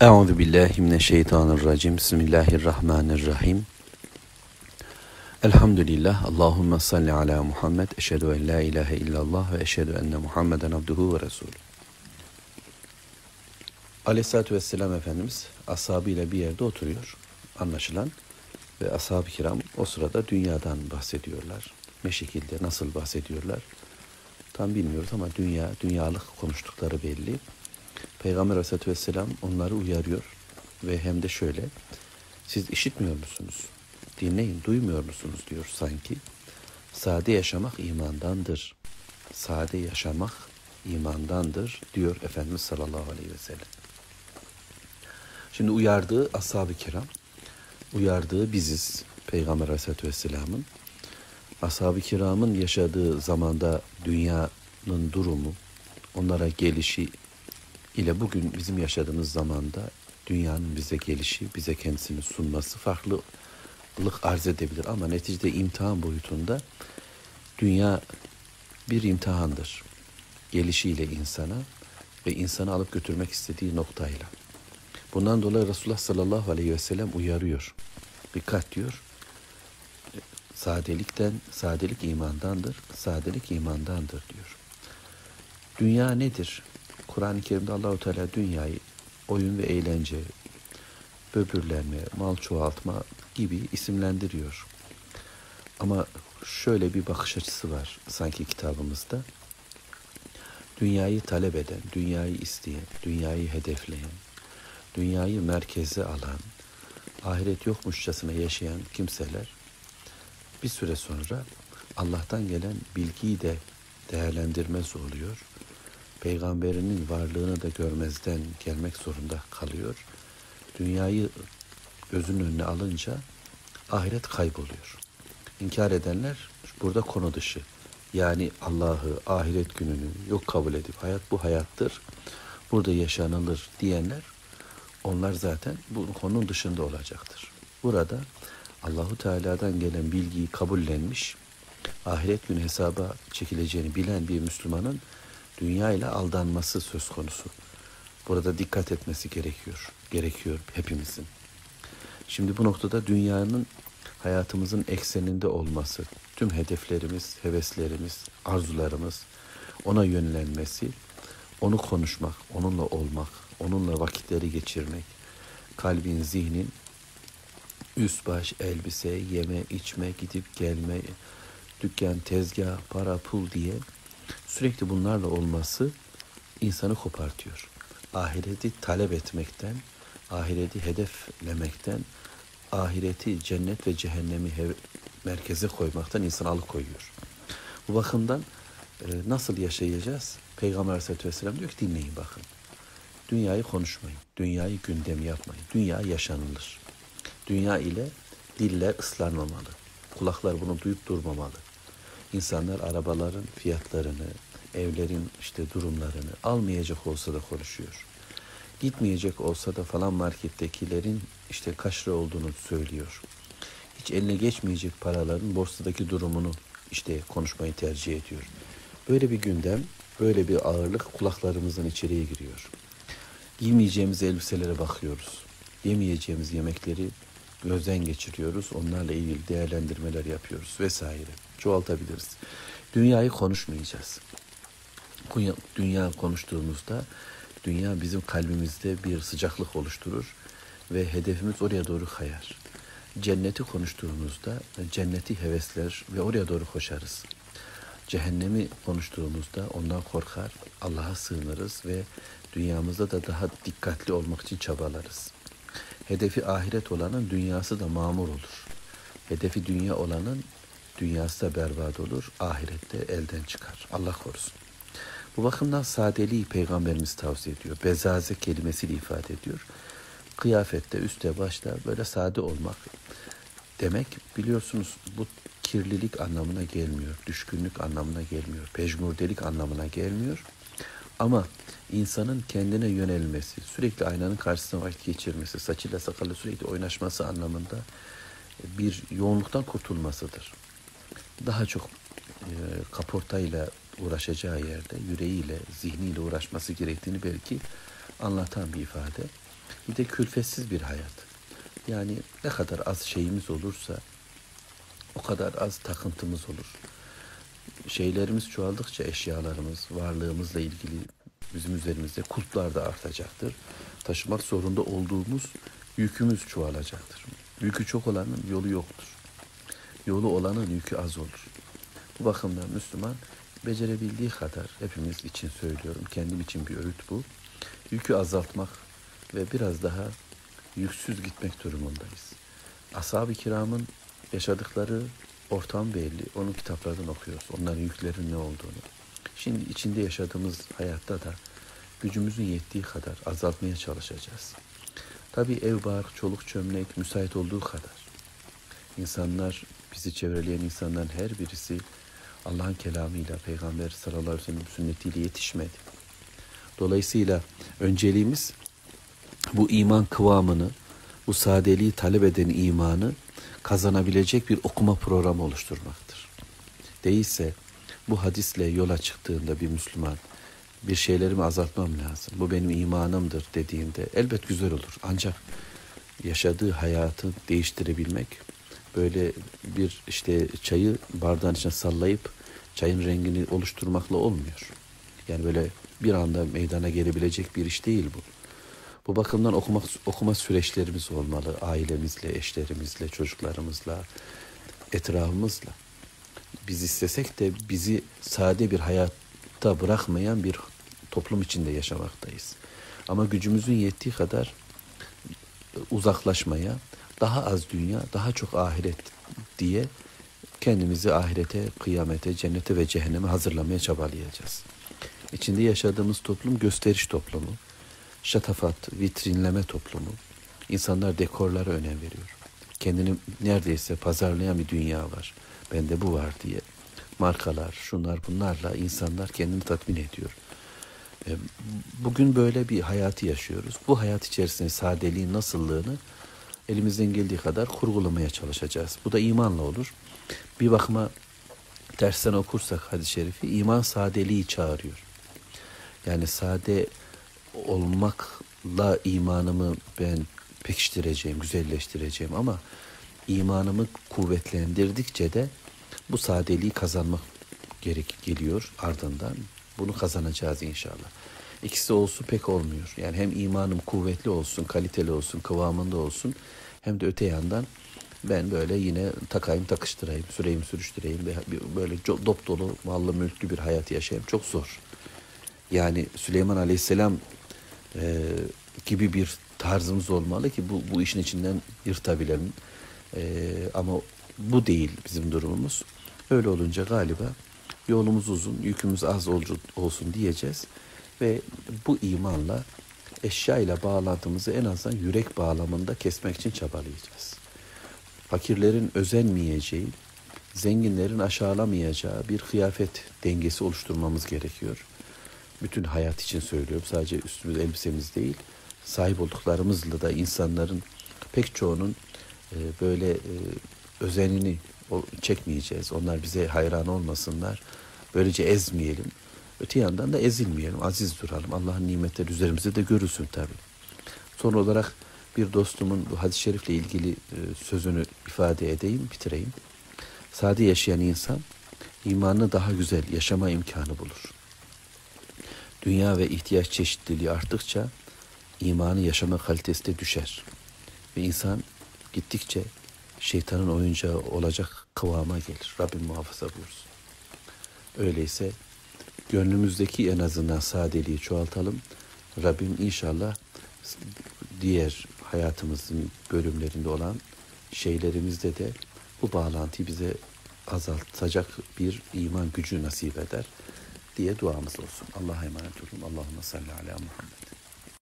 Euzu billahi mineşşeytanirracim. Bismillahirrahmanirrahim. Elhamdülillah. Allahumme salli ala Muhammed. Eşhedü en la ilahe illallah ve eşhedü enne Muhammeden abduhu ve resulü. Aleyhissalatü vesselam Efendimiz ashabıyla bir yerde oturuyor. Anlaşılan ve ashab-ı kiram o sırada dünyadan bahsediyorlar. Ne şekilde, nasıl bahsediyorlar? Tam bilmiyoruz ama dünya, dünyalık konuştukları belli. Peygamber Aleyhisselatü Vesselam onları uyarıyor ve hem de şöyle, siz işitmiyor musunuz? Dinleyin, duymuyor musunuz diyor sanki. Sade yaşamak imandandır. Sade yaşamak imandandır diyor Efendimiz sallallahu aleyhi ve sellem. Şimdi uyardığı ashab-ı kiram, uyardığı biziz Peygamber Aleyhisselatü Vesselam'ın. Ashab-ı kiramın yaşadığı zamanda dünyanın durumu, onlara gelişi ile bugün bizim yaşadığımız zamanda dünyanın bize gelişi, bize kendisini sunması farklılık arz edebilir. Ama neticede imtihan boyutunda dünya bir imtihandır. Gelişiyle insana ve insanı alıp götürmek istediği noktayla. Bundan dolayı Resulullah sallallahu aleyhi ve sellem uyarıyor. Dikkat diyor. Sadelikten, sadelik imandandır, sadelik imandandır diyor. Dünya nedir? Kur'an-ı Kerim'de Allahu Teala dünyayı oyun ve eğlence, böbürlenme, mal çoğaltma gibi isimlendiriyor. Ama şöyle bir bakış açısı var sanki kitabımızda. Dünyayı talep eden, dünyayı isteyen, dünyayı hedefleyen, dünyayı merkeze alan, ahiret yokmuşçasına yaşayan kimseler bir süre sonra Allah'tan gelen bilgiyi de değerlendirmez oluyor. Peygamberinin varlığını da görmezden gelmek zorunda kalıyor. Dünyayı gözünün önüne alınca ahiret kayboluyor. İnkar edenler burada konu dışı. Yani Allah'ı, ahiret gününü yok kabul edip hayat bu hayattır, burada yaşanılır diyenler onlar zaten bu konunun dışında olacaktır. Burada Allahu Teala'dan gelen bilgiyi kabullenmiş, ahiret günü hesaba çekileceğini bilen bir Müslümanın dünya ile aldanması söz konusu. Burada dikkat etmesi gerekiyor. Gerekiyor hepimizin. Şimdi bu noktada dünyanın hayatımızın ekseninde olması, tüm hedeflerimiz, heveslerimiz, arzularımız ona yönlenmesi, onu konuşmak, onunla olmak, onunla vakitleri geçirmek, kalbin, zihnin üst baş, elbise, yeme, içme, gidip gelme, dükkan, tezgah, para, pul diye sürekli bunlarla olması insanı kopartıyor. Ahireti talep etmekten, ahireti hedeflemekten, ahireti cennet ve cehennemi merkeze koymaktan insanı alıkoyuyor. Bu bakımdan e, nasıl yaşayacağız? Peygamber Aleyhisselatü Vesselam diyor ki dinleyin bakın. Dünyayı konuşmayın, dünyayı gündem yapmayın. Dünya yaşanılır. Dünya ile diller ıslanmamalı. Kulaklar bunu duyup durmamalı. İnsanlar arabaların fiyatlarını, evlerin işte durumlarını almayacak olsa da konuşuyor. Gitmeyecek olsa da falan markettekilerin işte kaç lira olduğunu söylüyor. Hiç eline geçmeyecek paraların borsadaki durumunu işte konuşmayı tercih ediyor. Böyle bir gündem, böyle bir ağırlık kulaklarımızın içeriye giriyor. Giymeyeceğimiz elbiselere bakıyoruz. Yemeyeceğimiz yemekleri gözden geçiriyoruz. Onlarla ilgili değerlendirmeler yapıyoruz vesaire. Çoğaltabiliriz. Dünyayı konuşmayacağız. Dünya konuştuğumuzda dünya bizim kalbimizde bir sıcaklık oluşturur ve hedefimiz oraya doğru kayar. Cenneti konuştuğumuzda cenneti hevesler ve oraya doğru koşarız. Cehennemi konuştuğumuzda ondan korkar, Allah'a sığınırız ve dünyamızda da daha dikkatli olmak için çabalarız. Hedefi ahiret olanın dünyası da mamur olur. Hedefi dünya olanın dünyası da berbat olur, ahirette elden çıkar. Allah korusun. Bu bakımdan sadeliği Peygamberimiz tavsiye ediyor. Bezaze kelimesiyle ifade ediyor. Kıyafette, üstte, başta böyle sade olmak demek biliyorsunuz bu kirlilik anlamına gelmiyor, düşkünlük anlamına gelmiyor, pejmurdelik anlamına gelmiyor. Ama insanın kendine yönelmesi, sürekli aynanın karşısında vakit geçirmesi, saçıyla sakalı sürekli oynaşması anlamında bir yoğunluktan kurtulmasıdır. Daha çok e, kaportayla uğraşacağı yerde yüreğiyle, zihniyle uğraşması gerektiğini belki anlatan bir ifade. Bir de külfetsiz bir hayat. Yani ne kadar az şeyimiz olursa o kadar az takıntımız olur. Şeylerimiz çoğaldıkça eşyalarımız, varlığımızla ilgili bizim üzerimizde kulplar da artacaktır. Taşımak zorunda olduğumuz yükümüz çoğalacaktır. Yükü çok olanın yolu yoktur. Yolu olanın yükü az olur. Bu bakımdan Müslüman becerebildiği kadar hepimiz için söylüyorum. Kendim için bir öğüt bu. Yükü azaltmak ve biraz daha yüksüz gitmek durumundayız. Ashab-ı kiramın yaşadıkları ortam belli. Onun kitaplarından okuyoruz. Onların yüklerin ne olduğunu. Şimdi içinde yaşadığımız hayatta da gücümüzün yettiği kadar azaltmaya çalışacağız. Tabii ev, bark, çoluk, çömlek müsait olduğu kadar. İnsanlar, bizi çevreleyen insanların her birisi Allah'ın kelamıyla, Peygamber sallallahu aleyhi ve sellem sünnetiyle yetişmedi. Dolayısıyla önceliğimiz bu iman kıvamını, bu sadeliği talep eden imanı kazanabilecek bir okuma programı oluşturmaktır. Değilse bu hadisle yola çıktığında bir Müslüman bir şeylerimi azaltmam lazım. Bu benim imanımdır dediğinde elbet güzel olur. Ancak yaşadığı hayatı değiştirebilmek böyle bir işte çayı bardağın içine sallayıp çayın rengini oluşturmakla olmuyor. Yani böyle bir anda meydana gelebilecek bir iş değil bu. Bu bakımdan okumak, okuma süreçlerimiz olmalı. Ailemizle, eşlerimizle, çocuklarımızla, etrafımızla. Biz istesek de bizi sade bir hayatta bırakmayan bir toplum içinde yaşamaktayız. Ama gücümüzün yettiği kadar uzaklaşmaya, daha az dünya, daha çok ahiret diye kendimizi ahirete, kıyamete, cennete ve cehenneme hazırlamaya çabalayacağız. İçinde yaşadığımız toplum gösteriş toplumu, şatafat, vitrinleme toplumu. İnsanlar dekorlara önem veriyor. Kendini neredeyse pazarlayan bir dünya var. Bende bu var diye. Markalar, şunlar bunlarla insanlar kendini tatmin ediyor. E, bugün böyle bir hayatı yaşıyoruz. Bu hayat içerisinde sadeliğin nasıllığını elimizden geldiği kadar kurgulamaya çalışacağız. Bu da imanla olur. Bir bakıma tersten okursak hadis-i şerifi iman sadeliği çağırıyor. Yani sade olmakla imanımı ben pekiştireceğim, güzelleştireceğim ama imanımı kuvvetlendirdikçe de bu sadeliği kazanmak gerek geliyor ardından. Bunu kazanacağız inşallah. İkisi olsun pek olmuyor. Yani hem imanım kuvvetli olsun, kaliteli olsun, kıvamında olsun hem de öte yandan ben böyle yine takayım takıştırayım, süreyim sürüştüreyim ve böyle dop dolu mallı mülklü bir hayat yaşayayım çok zor. Yani Süleyman Aleyhisselam e, gibi bir tarzımız olmalı ki bu, bu işin içinden yırtabilelim. E, ama bu değil bizim durumumuz. Öyle olunca galiba yolumuz uzun, yükümüz az olsun diyeceğiz. Ve bu imanla eşya ile bağlantımızı en azından yürek bağlamında kesmek için çabalayacağız. Fakirlerin özenmeyeceği, zenginlerin aşağılamayacağı bir kıyafet dengesi oluşturmamız gerekiyor bütün hayat için söylüyorum. Sadece üstümüz elbisemiz değil. Sahip olduklarımızla da insanların pek çoğunun e, böyle e, özenini çekmeyeceğiz. Onlar bize hayran olmasınlar. Böylece ezmeyelim. Öte yandan da ezilmeyelim. Aziz duralım. Allah'ın nimetleri üzerimizde de görülsün tabii. Son olarak bir dostumun bu hadis-i şerifle ilgili e, sözünü ifade edeyim, bitireyim. Sade yaşayan insan imanını daha güzel yaşama imkanı bulur. Dünya ve ihtiyaç çeşitliliği arttıkça imanı yaşama kalitesi de düşer. Ve insan gittikçe şeytanın oyuncağı olacak kıvama gelir. Rabbim muhafaza buyursun. Öyleyse gönlümüzdeki en azından sadeliği çoğaltalım. Rabbim inşallah diğer hayatımızın bölümlerinde olan şeylerimizde de bu bağlantıyı bize azaltacak bir iman gücü nasip eder diye duamız olsun. Allah'a emanet olun. Allahümme salli ala Muhammed.